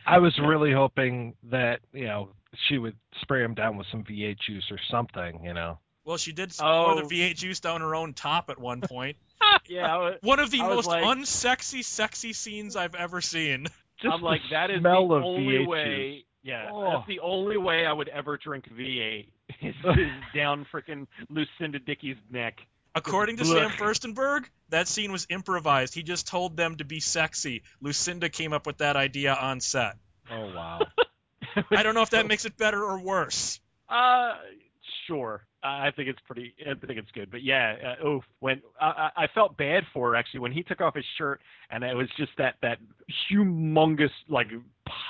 I was really hoping that you know she would spray him down with some V8 juice or something, you know. Well, she did oh. pour oh. the V8 juice down her own top at one point. yeah, was, one of the most like, unsexy, sexy scenes I've ever seen. I'm like, that is the only V8 way. Juice. Yeah, oh. that's the only way I would ever drink V8 is, is down freaking Lucinda Dickey's neck. According to Sam Firstenberg, that scene was improvised. He just told them to be sexy. Lucinda came up with that idea on set. Oh wow. I don't know if that makes it better or worse. Uh, sure. I think it's pretty. I think it's good. But yeah, uh, oof. When I, I felt bad for her actually when he took off his shirt and it was just that that humongous like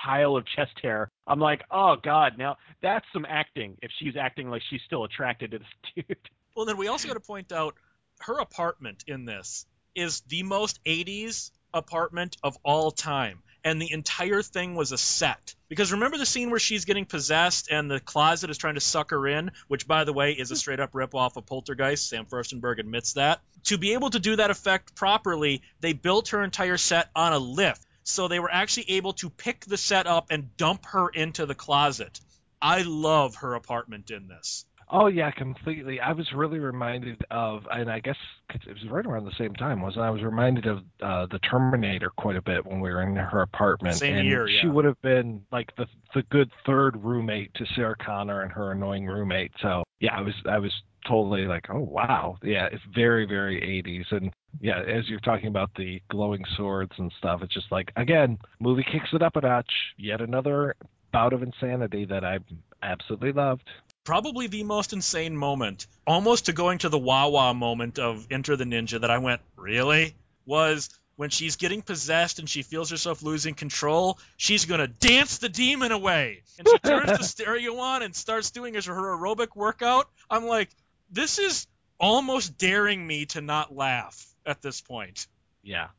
pile of chest hair. I'm like, oh god, now that's some acting. If she's acting like she's still attracted to this dude. Well, then we also got to point out her apartment in this is the most 80s apartment of all time. And the entire thing was a set. Because remember the scene where she's getting possessed and the closet is trying to suck her in, which, by the way, is a straight up rip off of Poltergeist. Sam Firstenberg admits that. To be able to do that effect properly, they built her entire set on a lift. So they were actually able to pick the set up and dump her into the closet. I love her apartment in this. Oh yeah, completely. I was really reminded of, and I guess it was right around the same time, wasn't I? I was reminded of uh, the Terminator quite a bit when we were in her apartment. Same and year, yeah. She would have been like the the good third roommate to Sarah Connor and her annoying roommate. So yeah, I was I was totally like, oh wow, yeah, it's very very 80s, and yeah, as you're talking about the glowing swords and stuff, it's just like again, movie kicks it up a notch. Yet another bout of insanity that I absolutely loved probably the most insane moment, almost to going to the Wawa moment of Enter the Ninja that I went, really? Was when she's getting possessed and she feels herself losing control, she's going to dance the demon away. And she turns the stereo on and starts doing her aerobic workout. I'm like, this is almost daring me to not laugh at this point. Yeah.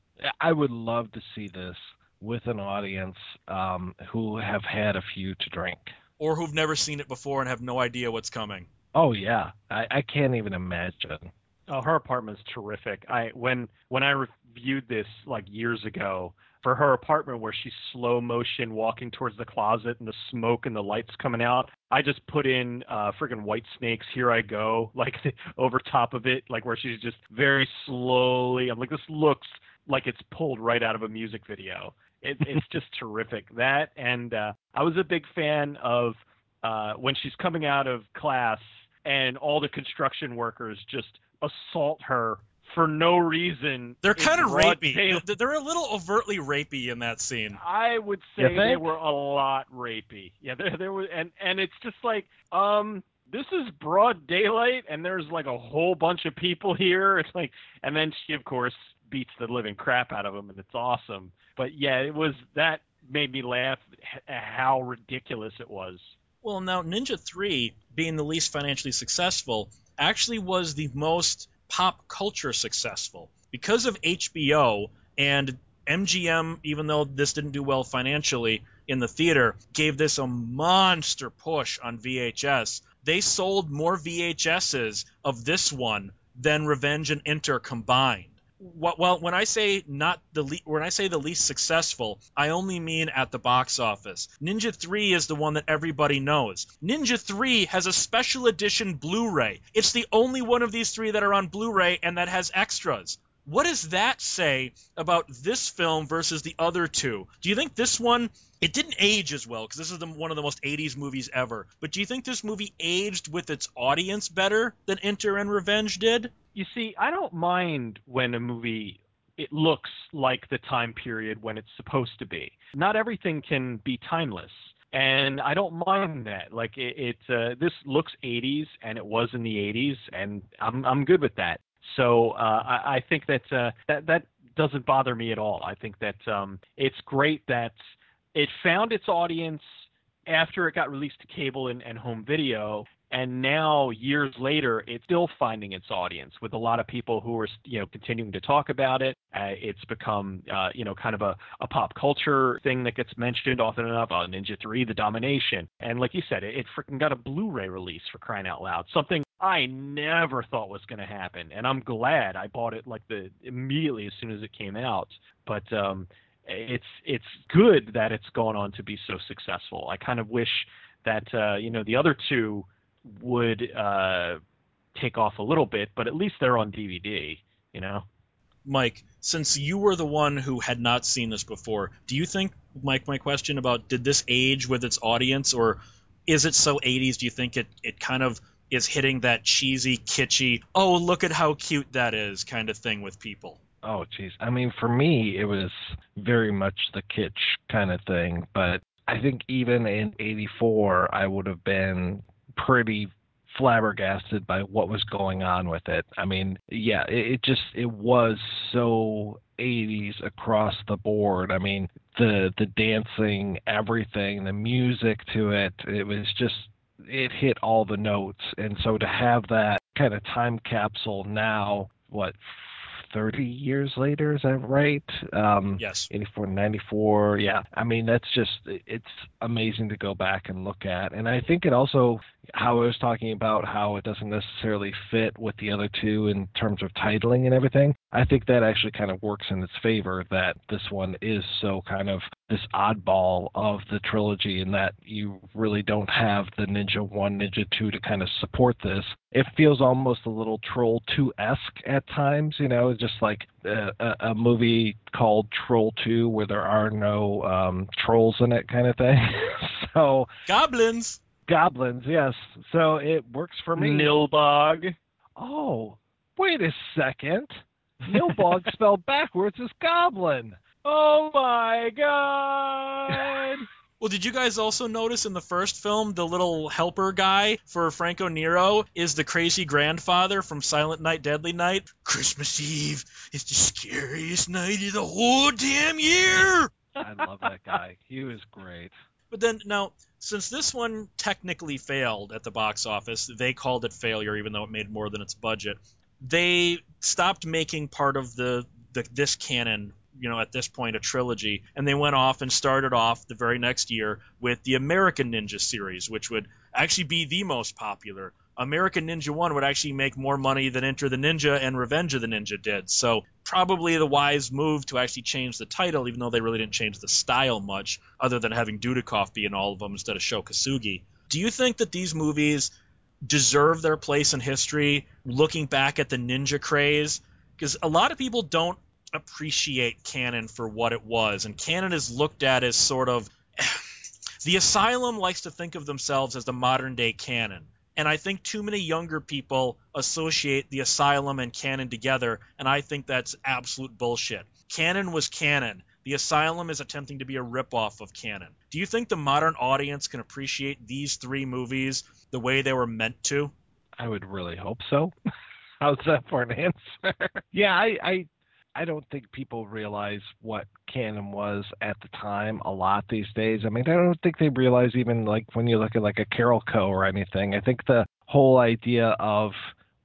I would love to see this with an audience um, who have had a few to drink or who've never seen it before and have no idea what's coming. Oh yeah, I, I can't even imagine. Oh, her apartment's terrific. I when when I reviewed this like years ago for her apartment where she's slow motion walking towards the closet and the smoke and the lights coming out, I just put in uh friggin' White Snakes Here I Go like over top of it, like where she's just very slowly. I'm like this looks like it's pulled right out of a music video. It, it's just terrific. That and uh I was a big fan of uh when she's coming out of class and all the construction workers just assault her for no reason. They're kind of broad rapey. daylight. They're- They're a little overtly rapey in that scene. I would say they were a lot rapey. Yeah, there there was and and it's just like um this is broad daylight and there's like a whole bunch of people here. It's like and then she of course beats the living crap out of them and it's awesome. But yeah, it was that made me laugh how ridiculous it was. Well, now Ninja 3, being the least financially successful, actually was the most pop culture successful. Because of HBO and MGM, even though this didn't do well financially in the theater, gave this a monster push on VHS. They sold more VHSs of this one than Revenge and Enter combined. Well, when I say not the le- when I say the least successful, I only mean at the box office. Ninja 3 is the one that everybody knows. Ninja 3 has a special edition Blu-ray. It's the only one of these three that are on Blu-ray and that has extras. What does that say about this film versus the other two? Do you think this one it didn't age as well because this is the, one of the most 80s movies ever. But do you think this movie aged with its audience better than Enter and Revenge did? You see, I don't mind when a movie it looks like the time period when it's supposed to be. Not everything can be timeless. And I don't mind that. Like it, it uh, this looks 80s, and it was in the 80s, and I'm I'm good with that. So uh, I, I think that uh, that that doesn't bother me at all. I think that um, it's great that it found its audience after it got released to cable and, and home video and now years later it's still finding its audience with a lot of people who are you know continuing to talk about it. Uh, it's become uh, you know kind of a, a pop culture thing that gets mentioned often enough. Uh, ninja 3 the domination. And like you said it, it freaking got a blu-ray release for crying out loud. Something i never thought was going to happen. And i'm glad i bought it like the immediately as soon as it came out. But um it's it's good that it's gone on to be so successful. I kind of wish that uh, you know the other two would uh, take off a little bit, but at least they're on DVD. You know. Mike, since you were the one who had not seen this before, do you think, Mike, my question about did this age with its audience, or is it so 80s? Do you think it, it kind of is hitting that cheesy, kitschy, oh, look at how cute that is kind of thing with people? Oh, jeez. I mean, for me, it was very much the kitsch kind of thing. But I think even in '84, I would have been pretty flabbergasted by what was going on with it. I mean, yeah, it, it just it was so 80s across the board. I mean, the the dancing, everything, the music to it, it was just it hit all the notes. And so to have that kind of time capsule now, what 30 years later, is that right? Um Yes. 84 94 yeah i mean that's just it's amazing to go back and look at and i think it also how i was talking about how it doesn't necessarily fit with the other two in terms of titling and everything i think that actually kind of works in its favor that this one is so kind of this oddball of the trilogy in that you really don't have the ninja 1 ninja 2 to kind of support this it feels almost a little troll 2-esque at times you know just like a, a, a movie called Troll 2 where there are no um, trolls in it, kind of thing. so Goblins! goblins, yes. So it works for me. Nilbog. Oh, wait a second. Nilbog spelled backwards is goblin. Oh my god! Well, did you guys also notice in the first film the little helper guy for Franco Nero is the crazy grandfather from Silent Night, Deadly Night? Christmas Eve is the scariest night of the whole damn year! I love that guy. He was great. But then, now, since this one technically failed at the box office, they called it failure even though it made more than its budget. They stopped making part of the, the this canon you know, at this point, a trilogy. And they went off and started off the very next year with the American Ninja series, which would actually be the most popular. American Ninja 1 would actually make more money than Enter the Ninja and Revenge of the Ninja did. So, probably the wise move to actually change the title, even though they really didn't change the style much, other than having Dudikoff be in all of them instead of Sho Kosugi. Do you think that these movies deserve their place in history looking back at the ninja craze? Because a lot of people don't appreciate Cannon for what it was, and Cannon is looked at as sort of. the Asylum likes to think of themselves as the modern day Cannon. and I think too many younger people associate the asylum and Cannon together, and I think that's absolute bullshit. Cannon was Cannon. The asylum is attempting to be a ripoff of Cannon. Do you think the modern audience can appreciate these three movies the way they were meant to? I would really hope so. How's that for an answer? yeah, I, I I don't think people realize what Cannon was at the time a lot these days. I mean, I don't think they realize even like when you look at like a Carolco or anything. I think the whole idea of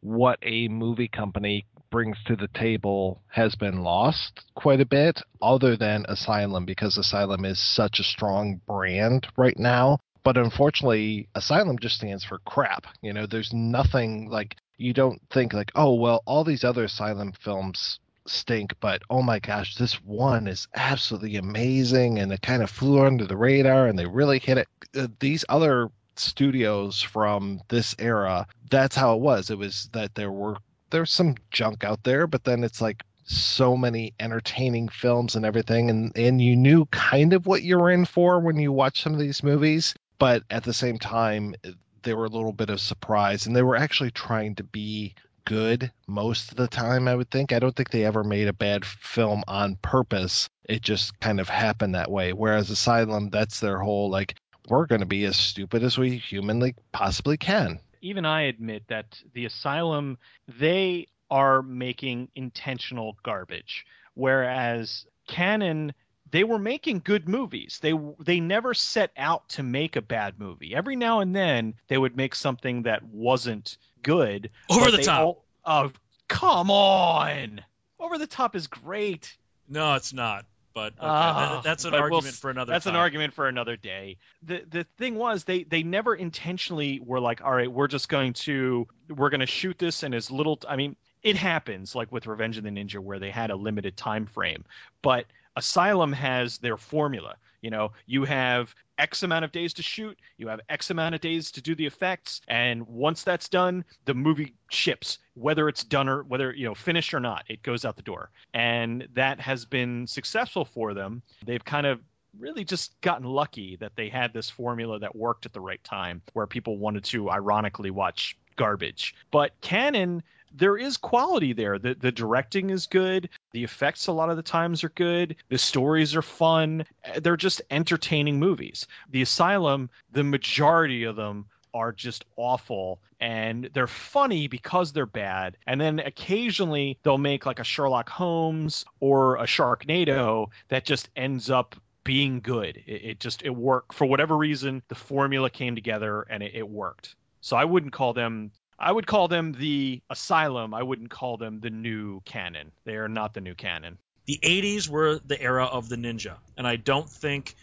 what a movie company brings to the table has been lost quite a bit, other than Asylum, because Asylum is such a strong brand right now. But unfortunately, Asylum just stands for crap. You know, there's nothing like you don't think like, oh well, all these other Asylum films stink, but oh my gosh, this one is absolutely amazing and it kind of flew under the radar and they really hit it. Uh, these other studios from this era, that's how it was. It was that there were there's some junk out there, but then it's like so many entertaining films and everything and and you knew kind of what you were in for when you watched some of these movies, but at the same time they were a little bit of surprise and they were actually trying to be good most of the time, I would think. I don't think they ever made a bad film on purpose. It just kind of happened that way. Whereas Asylum, that's their whole like, we're going to be as stupid as we humanly possibly can. Even I admit that the Asylum, they are making intentional garbage. Whereas Cannon they were making good movies. They they never set out to make a bad movie. Every now and then they would make something that wasn't good. Over the top. All, oh, come on. Over the top is great. No, it's not. But okay, uh, that's an argument we'll, for another. That's time. an argument for another day. The the thing was they they never intentionally were like, all right, we're just going to we're going to shoot this in as little. I mean, it happens like with Revenge of the Ninja where they had a limited time frame, but Asylum has their formula. You know, you have X amount of days to shoot, you have X amount of days to do the effects, and once that's done, the movie ships. Whether it's done or whether you know finished or not, it goes out the door, and that has been successful for them. They've kind of really just gotten lucky that they had this formula that worked at the right time, where people wanted to ironically watch garbage. But Cannon there is quality there. The the directing is good. The effects a lot of the times are good. The stories are fun. Eh, they're just entertaining movies. The Asylum, the majority of them are just awful and they're funny because they're bad. And then occasionally they'll make like a Sherlock Holmes or a Sharknado that just ends up being good. It, it just it worked for whatever reason. The formula came together and it, it worked. So I wouldn't call them I would call them the Asylum. I wouldn't call them the new Cannon. They are not the new Cannon. The 80s were the era of the ninja, and I don't think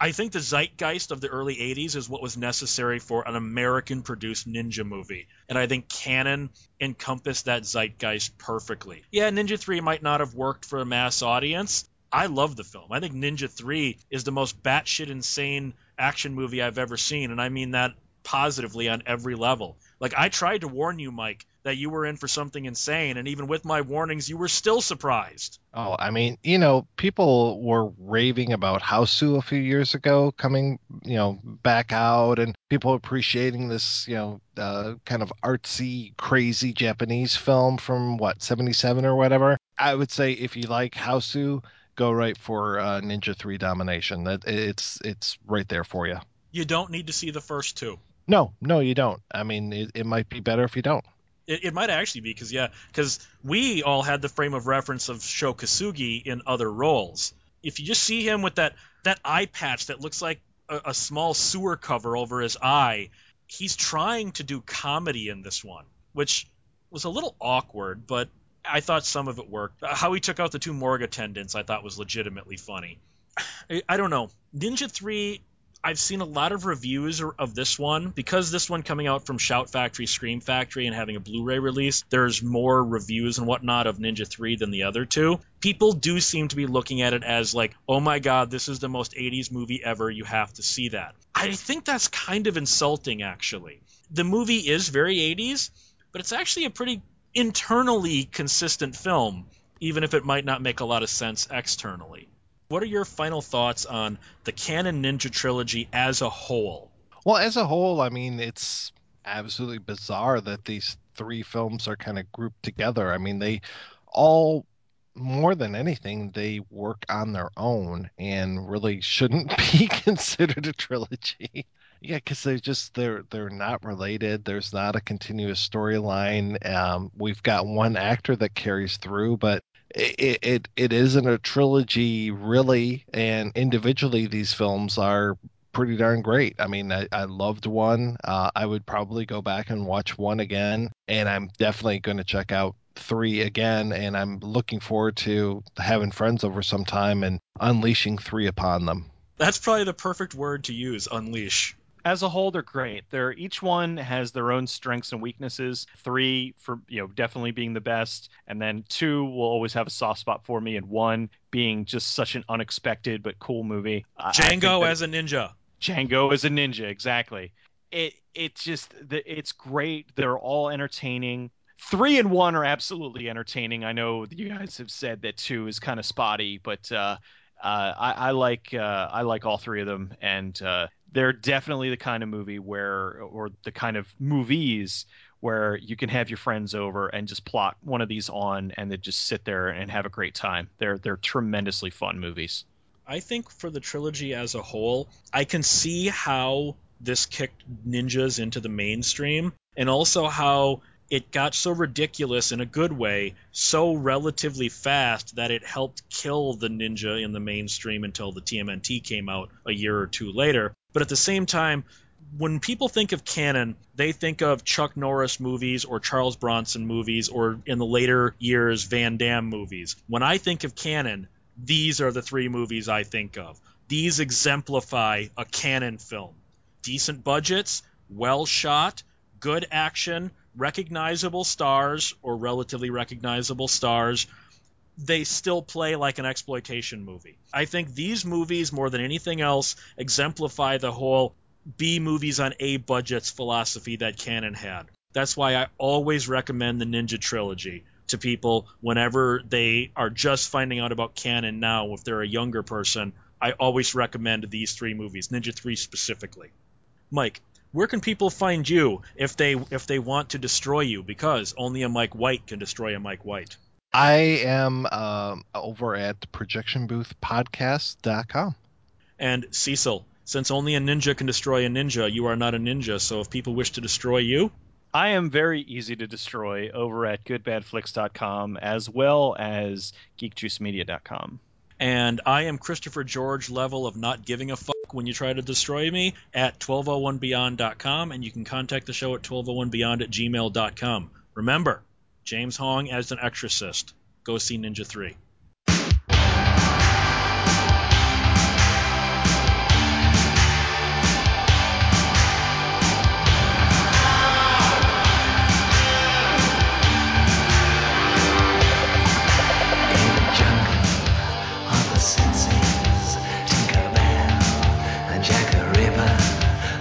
I think the zeitgeist of the early 80s is what was necessary for an American produced ninja movie. And I think Cannon encompassed that zeitgeist perfectly. Yeah, Ninja 3 might not have worked for a mass audience. I love the film. I think Ninja 3 is the most batshit insane action movie I've ever seen. And I mean that positively on every level. Like I tried to warn you, Mike, that you were in for something insane, and even with my warnings, you were still surprised. Oh, I mean, you know, people were raving about Hausu a few years ago, coming, you know, back out, and people appreciating this, you know, uh, kind of artsy, crazy Japanese film from what '77 or whatever. I would say if you like Hausu, go right for uh, Ninja Three Domination. That it's it's right there for you. You don't need to see the first two. No, no, you don't. I mean, it, it might be better if you don't. It, it might actually be because yeah, because we all had the frame of reference of Sho Kosugi in other roles. If you just see him with that that eye patch that looks like a, a small sewer cover over his eye, he's trying to do comedy in this one, which was a little awkward, but I thought some of it worked. Uh, How he took out the two morgue attendants, I thought was legitimately funny. I, I don't know. Ninja 3, I've seen a lot of reviews of this one because this one coming out from Shout Factory, Scream Factory, and having a Blu-ray release. There's more reviews and whatnot of Ninja 3 than the other two. People do seem to be looking at it as like, oh my god, this is the most 80s movie ever. You have to see that. I think that's kind of insulting, actually. The movie is very 80s, but it's actually a pretty internally consistent film, even if it might not make a lot of sense externally. What are your final thoughts on the Cannon Ninja trilogy as a whole? Well, as a whole, I mean, it's absolutely bizarre that these three films are kind of grouped together. I mean, they all, more than anything, they work on their own and really shouldn't be considered a trilogy. Yeah, because they're just they're they're not related. There's not a continuous storyline. Um, we've got one actor that carries through, but it, it it isn't a trilogy really. And individually, these films are pretty darn great. I mean, I, I loved one. Uh, I would probably go back and watch one again, and I'm definitely going to check out three again. And I'm looking forward to having friends over sometime and unleashing three upon them. That's probably the perfect word to use, unleash as a whole they're great. They're each one has their own strengths and weaknesses. Three for you know definitely being the best. And then two will always have a soft spot for me. And one being just such an unexpected but cool movie. Django as a ninja. Django as a ninja exactly. It it's just it's great. They're all entertaining. Three and one are absolutely entertaining. I know you guys have said that two is kind of spotty but uh, uh, I, I, like uh, I like all three of them, and uh, they're definitely the kind of movie where, or the kind of movies where you can have your friends over and just plot one of these on and then just sit there and have a great time. They're they're tremendously fun movies. I think for the trilogy as a whole, I can see how this kicked ninjas into the mainstream and also how it got so ridiculous in a good way so relatively fast that it helped kill the ninja in the mainstream until the TMNT came out a year or two later. But at the same time, when people think of Cannon, they think of Chuck Norris movies or Charles Bronson movies or in the later years Van Damme movies. When I think of Cannon, these are the three movies I think of. These exemplify a Cannon film. Decent budgets, well shot, good action, recognizable stars or relatively recognizable stars, they still play like an exploitation movie. I think these movies, more than anything else, exemplify the whole B movies on A budgets philosophy that Cannon had. That's why I always recommend the Ninja Trilogy to people whenever they are just finding out about Cannon now, if they're a younger person. I always recommend these three movies, Ninja 3 specifically. Mike, where can people find you if they if they want to destroy you? Because only a Mike White can destroy a Mike White. I am um, over at projectionboothpodcast.com. And Cecil, since only a ninja can destroy a ninja, you are not a ninja. So if people wish to destroy you, I am very easy to destroy over at goodbadflix.com as well as geekjuicemedia.com. And I am Christopher George level of not giving a fuck when you try to destroy me at 1201beyond.com. And you can contact the show at 1201beyond at gmail.com. Remember, James Hong as an exorcist. Go see Ninja 3.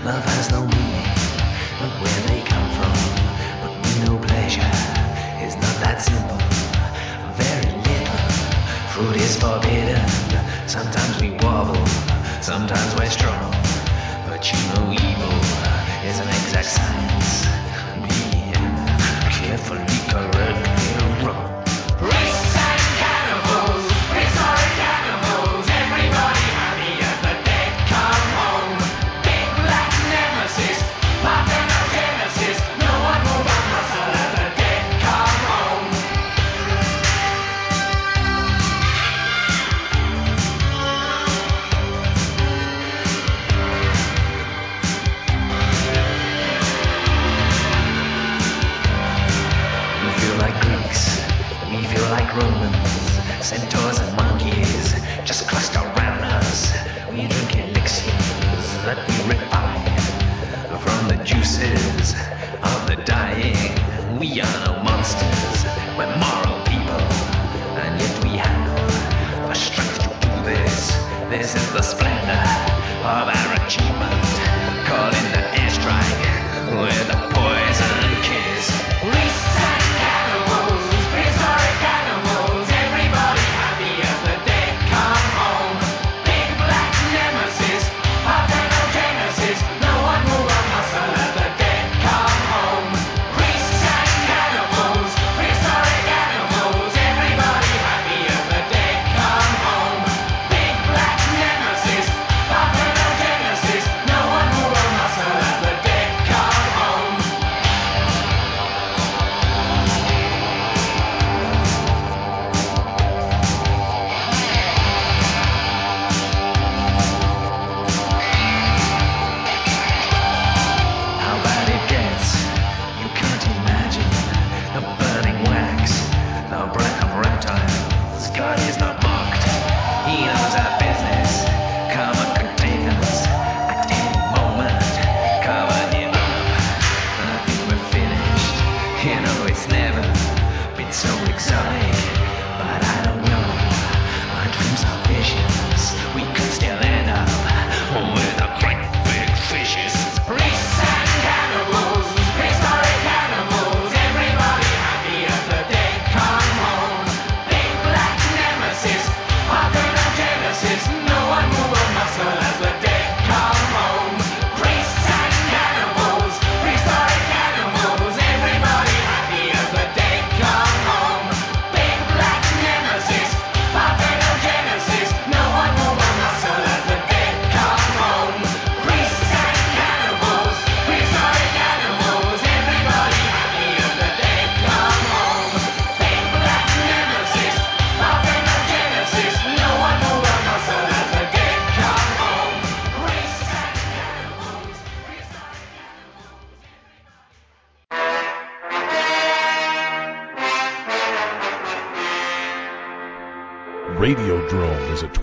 Love has no meaning, but where they come from, but we know pleasure is not that simple. Very little fruit is forbidden. Sometimes we wobble, sometimes we're strong. But you know evil is an exact science. Being carefully correctly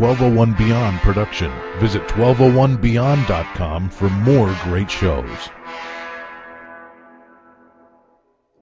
1201 Beyond production. Visit 1201beyond.com for more great shows.